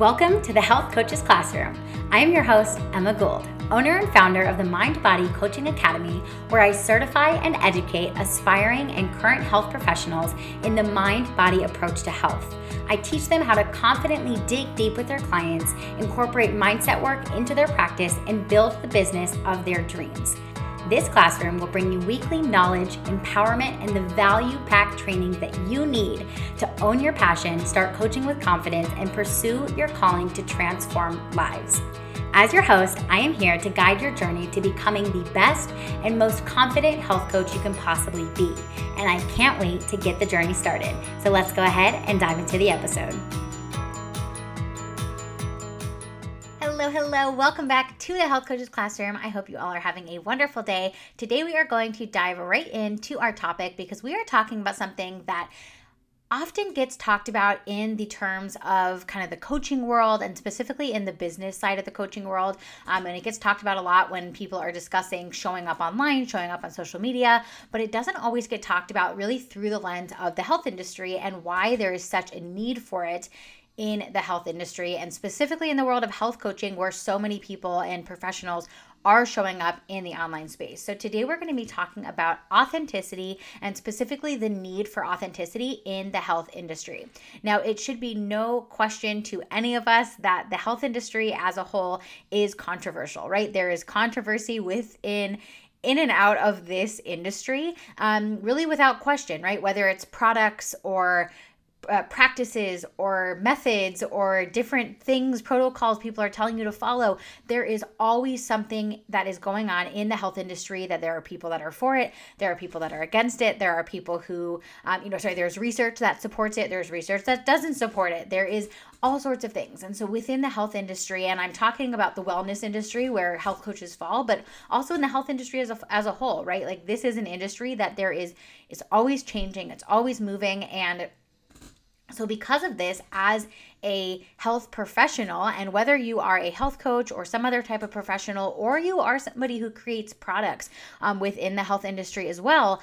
Welcome to the Health Coaches Classroom. I am your host, Emma Gould, owner and founder of the Mind Body Coaching Academy, where I certify and educate aspiring and current health professionals in the mind body approach to health. I teach them how to confidently dig deep with their clients, incorporate mindset work into their practice, and build the business of their dreams. This classroom will bring you weekly knowledge, empowerment, and the value packed training that you need to own your passion, start coaching with confidence, and pursue your calling to transform lives. As your host, I am here to guide your journey to becoming the best and most confident health coach you can possibly be. And I can't wait to get the journey started. So let's go ahead and dive into the episode. Hello, hello. Welcome back to the Health Coaches Classroom. I hope you all are having a wonderful day. Today, we are going to dive right into our topic because we are talking about something that often gets talked about in the terms of kind of the coaching world and specifically in the business side of the coaching world. Um, and it gets talked about a lot when people are discussing showing up online, showing up on social media, but it doesn't always get talked about really through the lens of the health industry and why there is such a need for it in the health industry and specifically in the world of health coaching, where so many people and professionals are showing up in the online space. So, today we're going to be talking about authenticity and specifically the need for authenticity in the health industry. Now, it should be no question to any of us that the health industry as a whole is controversial, right? There is controversy within in and out of this industry, um, really without question, right? Whether it's products or uh, practices or methods or different things, protocols people are telling you to follow, there is always something that is going on in the health industry that there are people that are for it, there are people that are against it, there are people who, um, you know, sorry, there's research that supports it, there's research that doesn't support it, there is all sorts of things. And so within the health industry, and I'm talking about the wellness industry where health coaches fall, but also in the health industry as a, as a whole, right? Like this is an industry that there is, it's always changing, it's always moving, and so, because of this, as a health professional, and whether you are a health coach or some other type of professional, or you are somebody who creates products um, within the health industry as well,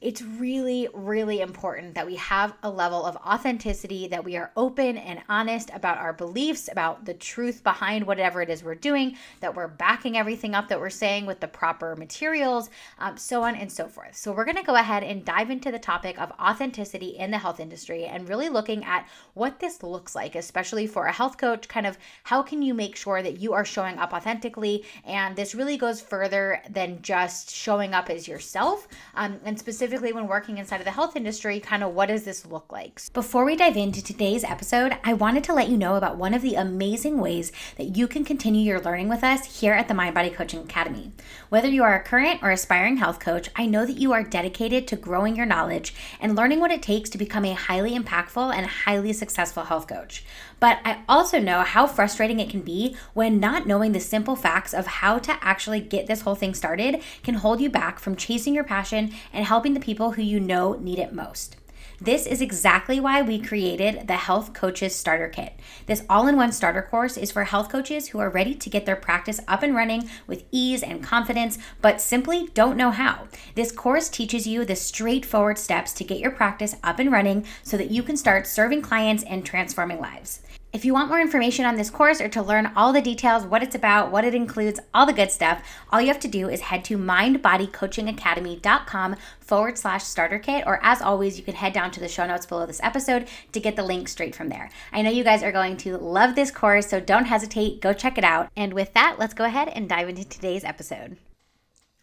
it's really, really important that we have a level of authenticity, that we are open and honest about our beliefs, about the truth behind whatever it is we're doing, that we're backing everything up that we're saying with the proper materials, um, so on and so forth. So, we're going to go ahead and dive into the topic of authenticity in the health industry and really looking at what this looks like, especially for a health coach. Kind of how can you make sure that you are showing up authentically? And this really goes further than just showing up as yourself, um, and specifically specifically when working inside of the health industry, kind of what does this look like? Before we dive into today's episode, I wanted to let you know about one of the amazing ways that you can continue your learning with us here at the Mind Body Coaching Academy. Whether you are a current or aspiring health coach, I know that you are dedicated to growing your knowledge and learning what it takes to become a highly impactful and highly successful health coach. But I also know how frustrating it can be when not knowing the simple facts of how to actually get this whole thing started can hold you back from chasing your passion and helping the people who you know need it most. This is exactly why we created the Health Coaches Starter Kit. This all in one starter course is for health coaches who are ready to get their practice up and running with ease and confidence, but simply don't know how. This course teaches you the straightforward steps to get your practice up and running so that you can start serving clients and transforming lives. If you want more information on this course or to learn all the details, what it's about, what it includes, all the good stuff, all you have to do is head to mindbodycoachingacademy.com forward slash starter kit. Or as always, you can head down to the show notes below this episode to get the link straight from there. I know you guys are going to love this course, so don't hesitate, go check it out. And with that, let's go ahead and dive into today's episode.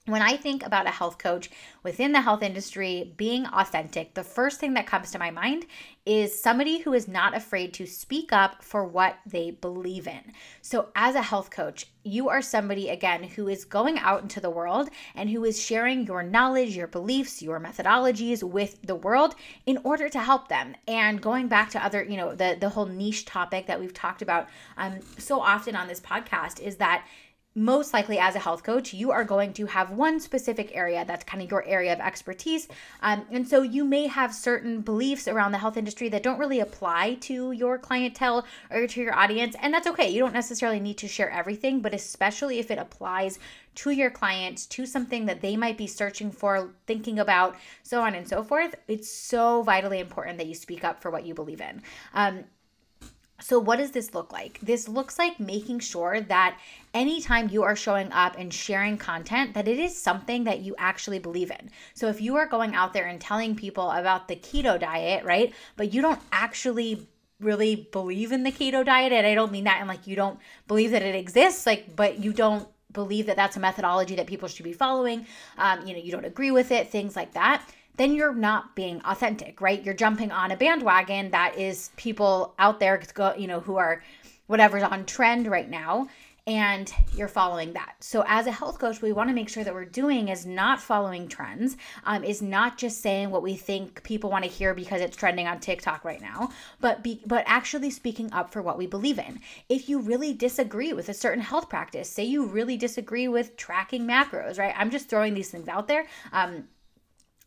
When I think about a health coach within the health industry being authentic, the first thing that comes to my mind is somebody who is not afraid to speak up for what they believe in. So, as a health coach, you are somebody, again, who is going out into the world and who is sharing your knowledge, your beliefs, your methodologies with the world in order to help them. And going back to other, you know, the, the whole niche topic that we've talked about um, so often on this podcast is that most likely as a health coach, you are going to have one specific area that's kind of your area of expertise. Um, and so you may have certain beliefs around the health industry that don't really apply to your clientele or to your audience. And that's okay. You don't necessarily need to share everything, but especially if it applies to your clients, to something that they might be searching for, thinking about, so on and so forth, it's so vitally important that you speak up for what you believe in. Um, So, what does this look like? This looks like making sure that anytime you are showing up and sharing content, that it is something that you actually believe in. So, if you are going out there and telling people about the keto diet, right, but you don't actually really believe in the keto diet, and I don't mean that and like you don't believe that it exists, like, but you don't believe that that's a methodology that people should be following, um, you know, you don't agree with it, things like that then you're not being authentic, right? You're jumping on a bandwagon that is people out there, you know, who are whatever's on trend right now and you're following that. So, as a health coach, we want to make sure that we're doing is not following trends, um, is not just saying what we think people want to hear because it's trending on TikTok right now, but be, but actually speaking up for what we believe in. If you really disagree with a certain health practice, say you really disagree with tracking macros, right? I'm just throwing these things out there. Um,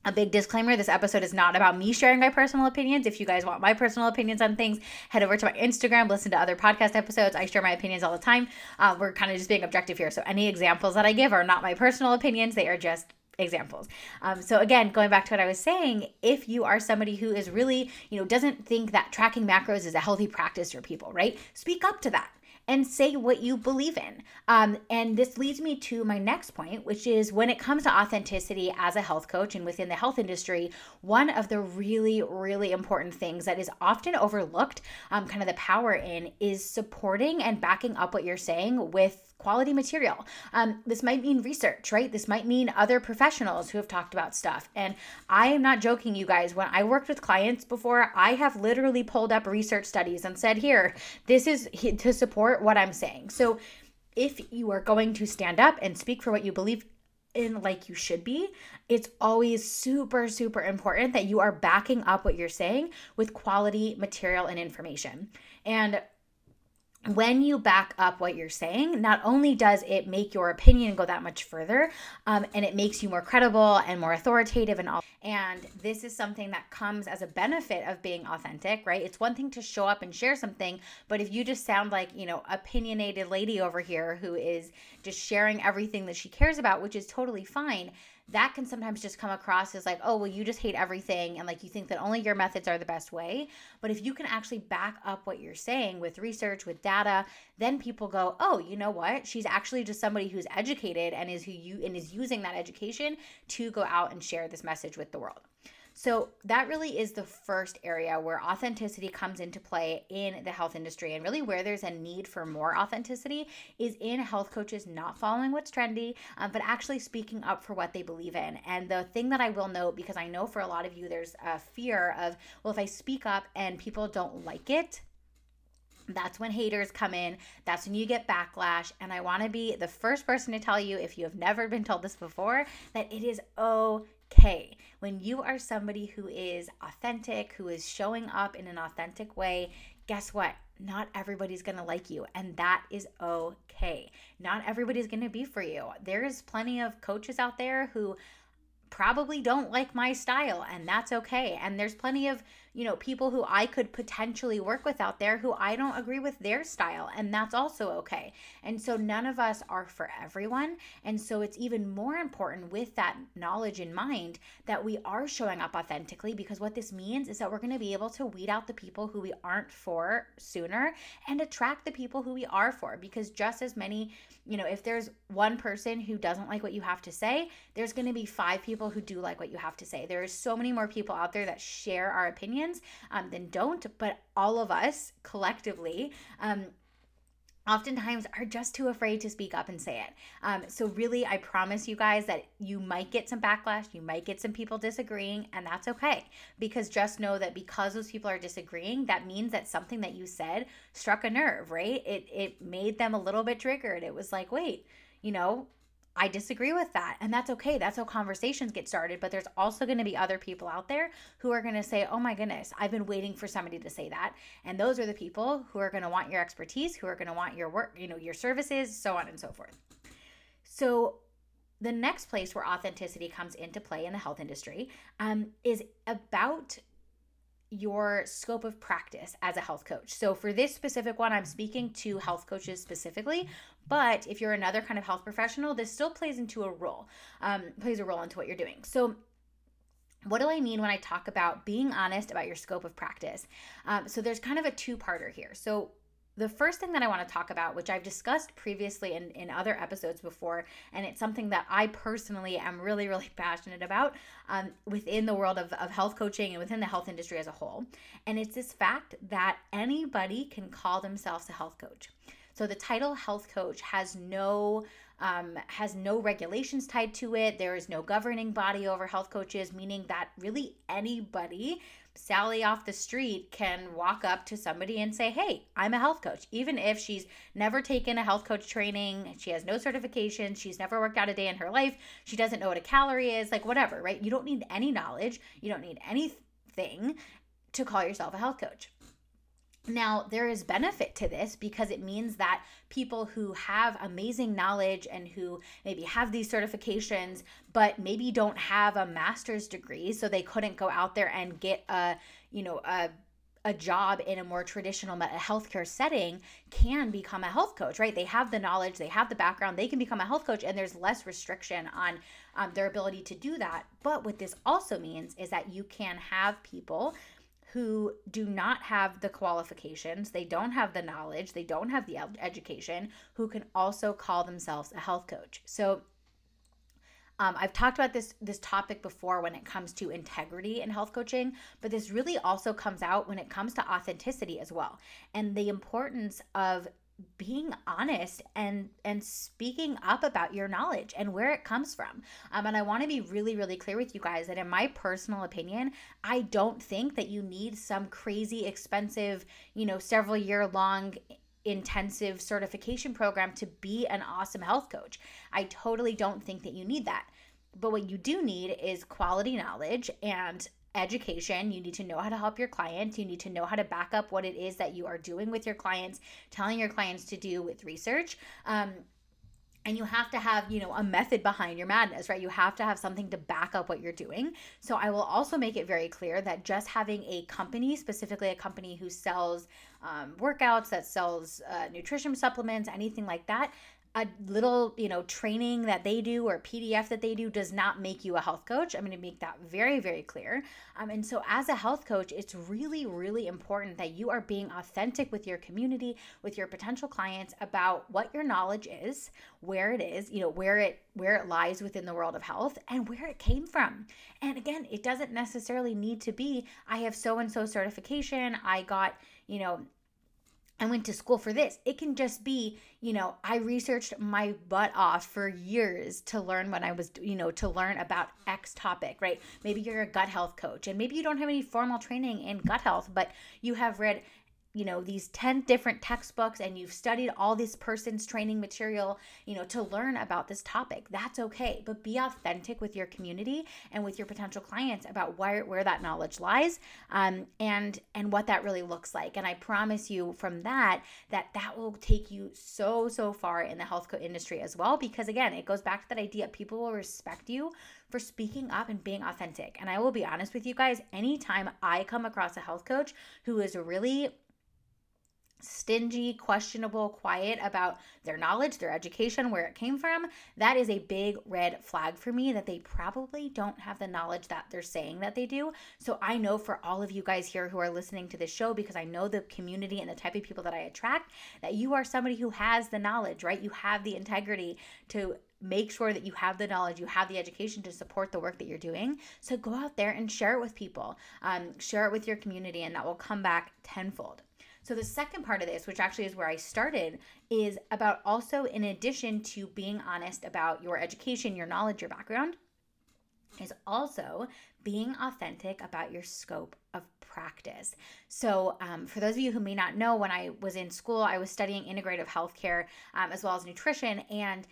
a big disclaimer this episode is not about me sharing my personal opinions. If you guys want my personal opinions on things, head over to my Instagram, listen to other podcast episodes. I share my opinions all the time. Uh, we're kind of just being objective here. So, any examples that I give are not my personal opinions, they are just examples. Um, so again, going back to what I was saying, if you are somebody who is really, you know, doesn't think that tracking macros is a healthy practice for people, right? Speak up to that and say what you believe in. Um, and this leads me to my next point, which is when it comes to authenticity as a health coach and within the health industry, one of the really, really important things that is often overlooked, um, kind of the power in, is supporting and backing up what you're saying with quality material. Um, this might mean research, right? This might mean other professionals who have talked about stuff. And I am not joking, you guys. When I worked with clients before, I have literally pulled up research studies and said, here, this is to support what I'm saying. So if you are going to stand up and speak for what you believe in like you should be, it's always super, super important that you are backing up what you're saying with quality material and information. And when you back up what you're saying, not only does it make your opinion go that much further, um, and it makes you more credible and more authoritative and all. And this is something that comes as a benefit of being authentic, right? It's one thing to show up and share something, but if you just sound like, you know, opinionated lady over here who is just sharing everything that she cares about, which is totally fine, that can sometimes just come across as like, oh, well, you just hate everything and like you think that only your methods are the best way. But if you can actually back up what you're saying with research, with data, then people go, oh, you know what? She's actually just somebody who's educated and is who you and is using that education to go out and share this message with the world. So, that really is the first area where authenticity comes into play in the health industry. And really, where there's a need for more authenticity is in health coaches not following what's trendy, um, but actually speaking up for what they believe in. And the thing that I will note, because I know for a lot of you, there's a fear of, well, if I speak up and people don't like it, that's when haters come in. That's when you get backlash. And I want to be the first person to tell you, if you have never been told this before, that it is okay. When you are somebody who is authentic, who is showing up in an authentic way, guess what? Not everybody's going to like you, and that is okay. Not everybody's going to be for you. There's plenty of coaches out there who probably don't like my style, and that's okay. And there's plenty of you know, people who I could potentially work with out there who I don't agree with their style, and that's also okay. And so none of us are for everyone. And so it's even more important with that knowledge in mind that we are showing up authentically because what this means is that we're going to be able to weed out the people who we aren't for sooner and attract the people who we are for because just as many you know, if there's one person who doesn't like what you have to say, there's going to be five people who do like what you have to say. There are so many more people out there that share our um, than don't, but all of us collectively um, oftentimes are just too afraid to speak up and say it. Um, so, really, I promise you guys that you might get some backlash, you might get some people disagreeing, and that's okay. Because just know that because those people are disagreeing, that means that something that you said struck a nerve, right? It, it made them a little bit triggered. It was like, wait, you know, I disagree with that. And that's okay. That's how conversations get started. But there's also going to be other people out there who are going to say, oh my goodness, I've been waiting for somebody to say that. And those are the people who are going to want your expertise, who are going to want your work, you know, your services, so on and so forth. So, the next place where authenticity comes into play in the health industry um, is about your scope of practice as a health coach. So, for this specific one, I'm speaking to health coaches specifically, but if you're another kind of health professional, this still plays into a role, um, plays a role into what you're doing. So, what do I mean when I talk about being honest about your scope of practice? Um, so there's kind of a two parter here. So the first thing that I want to talk about, which I've discussed previously in, in other episodes before, and it's something that I personally am really, really passionate about um, within the world of, of health coaching and within the health industry as a whole. And it's this fact that anybody can call themselves a health coach. So the title health coach has no um, has no regulations tied to it. There is no governing body over health coaches, meaning that really anybody, Sally off the street, can walk up to somebody and say, Hey, I'm a health coach. Even if she's never taken a health coach training, she has no certification, she's never worked out a day in her life, she doesn't know what a calorie is, like whatever, right? You don't need any knowledge, you don't need anything to call yourself a health coach. Now, there is benefit to this because it means that people who have amazing knowledge and who maybe have these certifications, but maybe don't have a master's degree, so they couldn't go out there and get a, you know, a a job in a more traditional healthcare setting can become a health coach, right? They have the knowledge, they have the background, they can become a health coach, and there's less restriction on um, their ability to do that. But what this also means is that you can have people who do not have the qualifications, they don't have the knowledge, they don't have the education, who can also call themselves a health coach. So um, I've talked about this this topic before when it comes to integrity in health coaching, but this really also comes out when it comes to authenticity as well, and the importance of being honest and and speaking up about your knowledge and where it comes from. Um, and i want to be really really clear with you guys that in my personal opinion i don't think that you need some crazy expensive you know several year long intensive certification program to be an awesome health coach. I totally don't think that you need that. But what you do need is quality knowledge and education. You need to know how to help your clients. You need to know how to back up what it is that you are doing with your clients, telling your clients to do with research. Um, and you have to have you know a method behind your madness right you have to have something to back up what you're doing so i will also make it very clear that just having a company specifically a company who sells um, workouts that sells uh, nutrition supplements anything like that a little, you know, training that they do or PDF that they do does not make you a health coach. I'm going to make that very, very clear. Um, and so, as a health coach, it's really, really important that you are being authentic with your community, with your potential clients about what your knowledge is, where it is, you know, where it where it lies within the world of health and where it came from. And again, it doesn't necessarily need to be I have so and so certification, I got, you know, I went to school for this. It can just be, you know, I researched my butt off for years to learn when I was, you know, to learn about X topic, right? Maybe you're a gut health coach and maybe you don't have any formal training in gut health, but you have read you know these 10 different textbooks and you've studied all this person's training material you know to learn about this topic that's okay. But be authentic with your community and with your potential clients about where where that knowledge lies um, and and what that really looks like. And i promise you from that that that will take you so so far in the health industry as well because again it goes back to that idea people will respect you for speaking up and being authentic. And i will be honest with you guys anytime i come across a health coach who is really stingy, questionable, quiet about their knowledge, their education, where it came from, that is a big red flag for me that they probably don't have the knowledge that they're saying that they do. So I know for all of you guys here who are listening to this show, because I know the community and the type of people that I attract, that you are somebody who has the knowledge, right? You have the integrity to make sure that you have the knowledge, you have the education to support the work that you're doing. So go out there and share it with people, um, share it with your community, and that will come back tenfold. So, the second part of this, which actually is where I started, is about also, in addition to being honest about your education, your knowledge, your background, is also being authentic about your scope of practice. So, um, for those of you who may not know, when I was in school, I was studying integrative healthcare um, as well as nutrition. And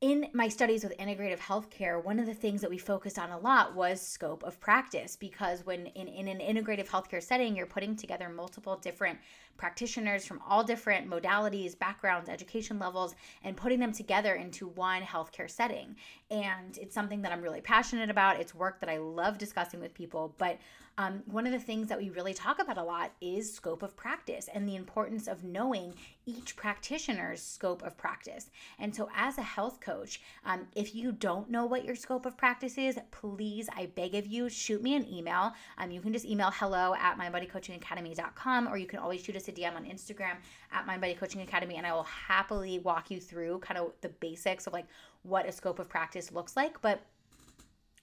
in my studies with integrative healthcare, one of the things that we focused on a lot was scope of practice because when in, in an integrative healthcare setting, you're putting together multiple different practitioners from all different modalities, backgrounds, education levels, and putting them together into one healthcare setting. And it's something that I'm really passionate about. It's work that I love discussing with people, but um, one of the things that we really talk about a lot is scope of practice and the importance of knowing each practitioner's scope of practice. And so, as a health coach, um, if you don't know what your scope of practice is, please, I beg of you, shoot me an email. Um, you can just email hello at mindbodycoachingacademy.com or you can always shoot us a DM on Instagram at mindbodycoachingacademy and I will happily walk you through kind of the basics of like what a scope of practice looks like. But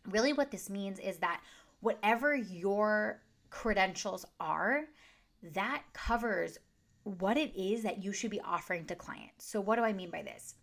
really, what this means is that whatever your credentials are, that covers what it is that you should be offering to clients. So, what do I mean by this?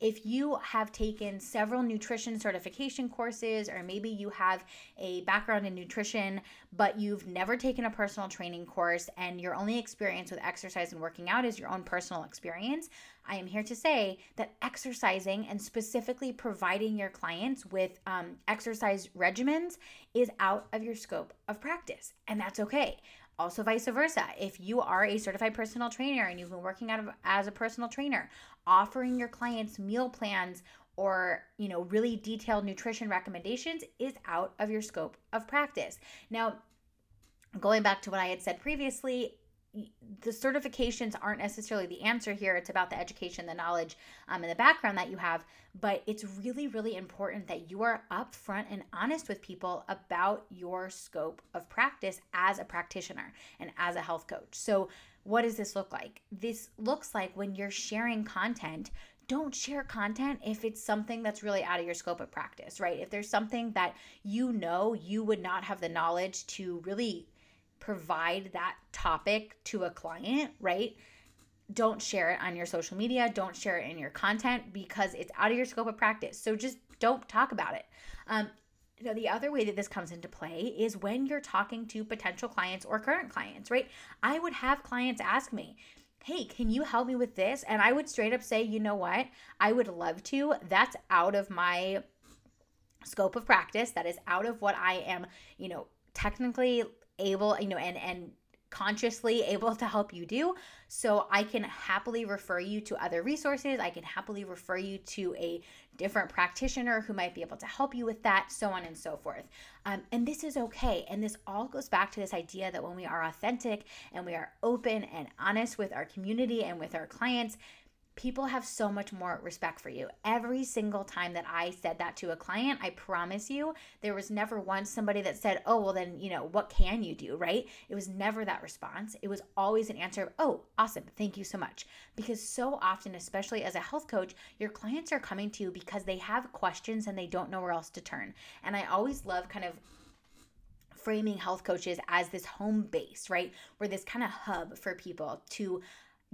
If you have taken several nutrition certification courses, or maybe you have a background in nutrition, but you've never taken a personal training course and your only experience with exercise and working out is your own personal experience, I am here to say that exercising and specifically providing your clients with um, exercise regimens is out of your scope of practice, and that's okay. Also, vice versa. If you are a certified personal trainer and you've been working out of, as a personal trainer, offering your clients meal plans or you know really detailed nutrition recommendations is out of your scope of practice. Now, going back to what I had said previously, the certifications aren't necessarily the answer here. It's about the education, the knowledge, um, and the background that you have. But it's really, really important that you are upfront and honest with people about your scope of practice as a practitioner and as a health coach. So, what does this look like? This looks like when you're sharing content, don't share content if it's something that's really out of your scope of practice, right? If there's something that you know you would not have the knowledge to really provide that topic to a client, right? Don't share it on your social media. Don't share it in your content because it's out of your scope of practice. So just don't talk about it. Um, you know, the other way that this comes into play is when you're talking to potential clients or current clients, right? I would have clients ask me, hey, can you help me with this? And I would straight up say, you know what? I would love to. That's out of my scope of practice. That is out of what I am, you know, technically able, you know, and and consciously able to help you do. So I can happily refer you to other resources. I can happily refer you to a different practitioner who might be able to help you with that, so on and so forth. Um, and this is okay. And this all goes back to this idea that when we are authentic and we are open and honest with our community and with our clients, people have so much more respect for you. Every single time that I said that to a client, I promise you, there was never once somebody that said, Oh, well, then, you know, what can you do? Right? It was never that response. It was always an answer of, Oh, awesome. Thank you so much. Because so often, especially as a health coach, your clients are coming to you because they have questions and they don't know where else to turn. And I always love kind of framing health coaches as this home base, right? Where this kind of hub for people to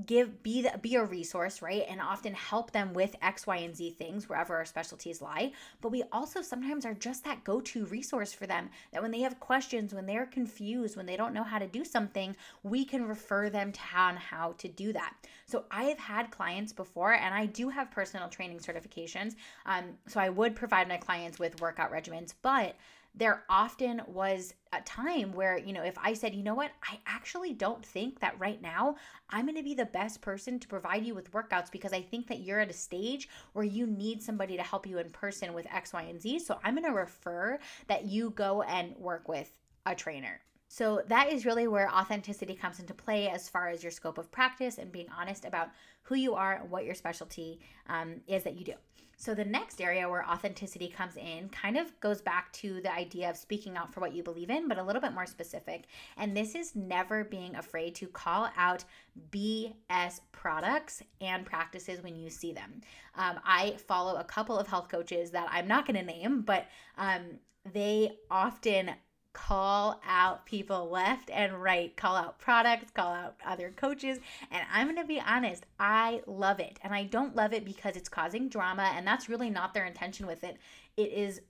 give be the, be a resource right? And often help them with x y and z things wherever our specialties lie. But we also sometimes are just that go-to resource for them that when they have questions when they're confused when they don't know how to do something we can refer them to on how to do that. So i have had clients before and i do have personal training certifications. Um, so i would provide my clients with workout regimens but there often was a time where, you know, if I said, you know what, I actually don't think that right now I'm going to be the best person to provide you with workouts because I think that you're at a stage where you need somebody to help you in person with X, Y, and Z. So I'm going to refer that you go and work with a trainer. So that is really where authenticity comes into play as far as your scope of practice and being honest about who you are and what your specialty um, is that you do. So, the next area where authenticity comes in kind of goes back to the idea of speaking out for what you believe in, but a little bit more specific. And this is never being afraid to call out BS products and practices when you see them. Um, I follow a couple of health coaches that I'm not going to name, but um, they often call out people left and right, call out products, call out other coaches. And I'm going to be honest, I love it. And I don't love it because it's causing drama, and that's really not their intention with it. It is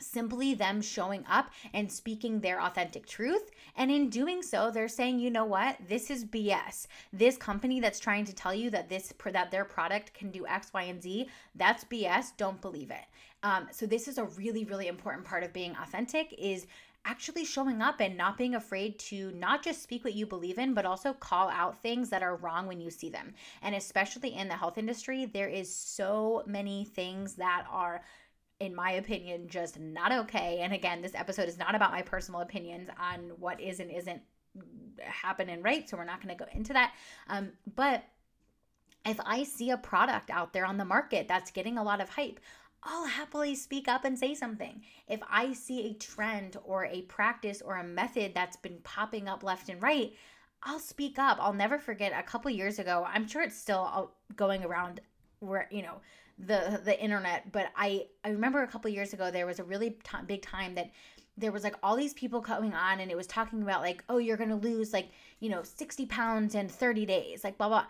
simply them showing up and speaking their authentic truth and in doing so they're saying you know what this is bs this company that's trying to tell you that this that their product can do x y and z that's bs don't believe it um, so this is a really really important part of being authentic is actually showing up and not being afraid to not just speak what you believe in, but also call out things that are wrong when you see them. And especially in the health industry, there is so many things that are in my opinion, just not okay. And again, this episode is not about my personal opinions on what is and isn't happening right. So we're not going to go into that. Um, but if I see a product out there on the market that's getting a lot of hype, I'll happily speak up and say something. If I see a trend or a practice or a method that's been popping up left and right, I'll speak up. I'll never forget a couple years ago. I'm sure it's still uh, going around where, you know, the the internet, but I I remember a couple years ago there was a really t- big time that there was like all these people coming on and it was talking about like, "Oh, you're going to lose like, you know, 60 pounds in 30 days." Like blah blah.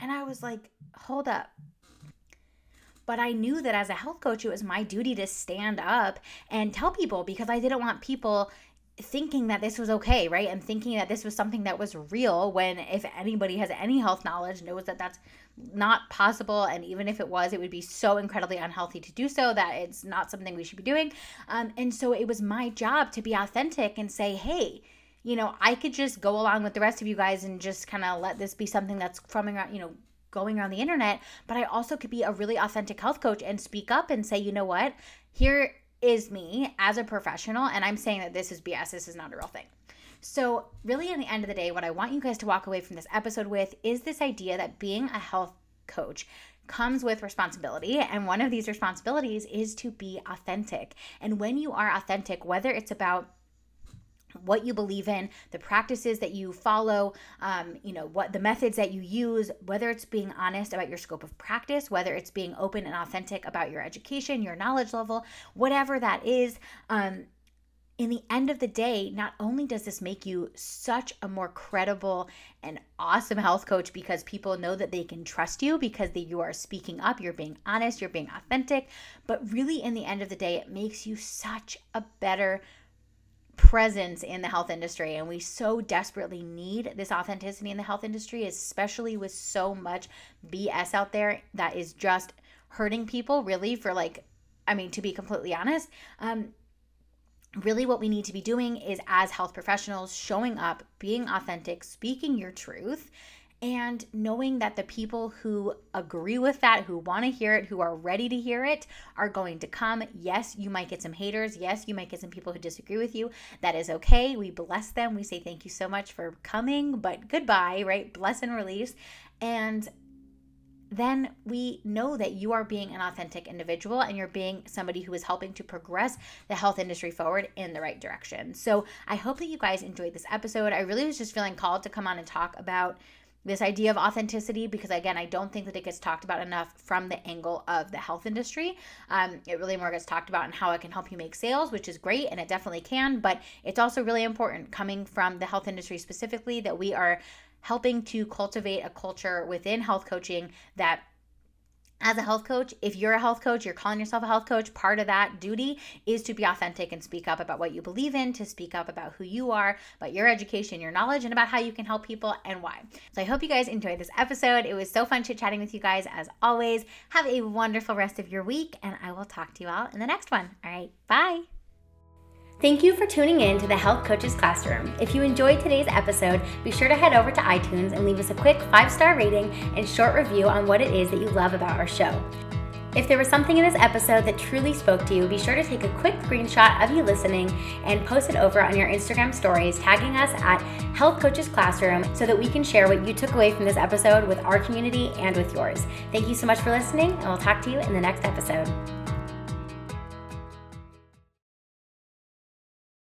And I was like, "Hold up but I knew that as a health coach, it was my duty to stand up and tell people because I didn't want people thinking that this was okay, right? And thinking that this was something that was real when if anybody has any health knowledge knows that that's not possible and even if it was it would be so incredibly unhealthy to do so that it's not something we should be doing um, and so it was my job to be authentic and say hey you know i could just go along with the rest of you guys and just kind of let this be something that's from around you know going around the internet, but I also could be a really authentic health coach and speak up and say, you know what, here is me as a professional, and I'm saying that this is BS, this is not a real thing. So, really, in the end of the day, what I want you guys to walk away from this episode with is this idea that being a health coach comes with responsibility. And one of these responsibilities is to be authentic. And when you are authentic, whether it's about what you believe in, the practices that you follow, um, you know, what the methods that you use, whether it's being honest about your scope of practice, whether it's being open and authentic about your education, your knowledge level, whatever that is. Um, in the end of the day, not only does this make you such a more credible and awesome health coach because people know that they can trust you because they, you are speaking up, you're being honest, you're being authentic, but really in the end of the day, it makes you such a better presence in the health industry and we so desperately need this authenticity in the health industry especially with so much bs out there that is just hurting people really for like i mean to be completely honest um really what we need to be doing is as health professionals showing up being authentic speaking your truth and knowing that the people who agree with that, who want to hear it, who are ready to hear it, are going to come. Yes, you might get some haters. Yes, you might get some people who disagree with you. That is okay. We bless them. We say thank you so much for coming, but goodbye, right? Bless and release. And then we know that you are being an authentic individual and you're being somebody who is helping to progress the health industry forward in the right direction. So I hope that you guys enjoyed this episode. I really was just feeling called to come on and talk about this idea of authenticity because again i don't think that it gets talked about enough from the angle of the health industry. Um, it really more gets talked about and how it can help you make sales which is great and it definitely can but it's also really important coming from the health industry specifically that we are helping to cultivate a culture within health coaching that as a health coach, if you're a health coach, you're calling yourself a health coach, part of that duty is to be authentic and speak up about what you believe in, to speak up about who you are, about your education, your knowledge, and about how you can help people and why. So I hope you guys enjoyed this episode. It was so fun chit chatting with you guys as always. Have a wonderful rest of your week, and I will talk to you all in the next one. All right, bye. Thank you for tuning in to the Health Coaches Classroom. If you enjoyed today's episode, be sure to head over to iTunes and leave us a quick five star rating and short review on what it is that you love about our show. If there was something in this episode that truly spoke to you, be sure to take a quick screenshot of you listening and post it over on your Instagram stories, tagging us at Health Coaches Classroom so that we can share what you took away from this episode with our community and with yours. Thank you so much for listening, and we'll talk to you in the next episode.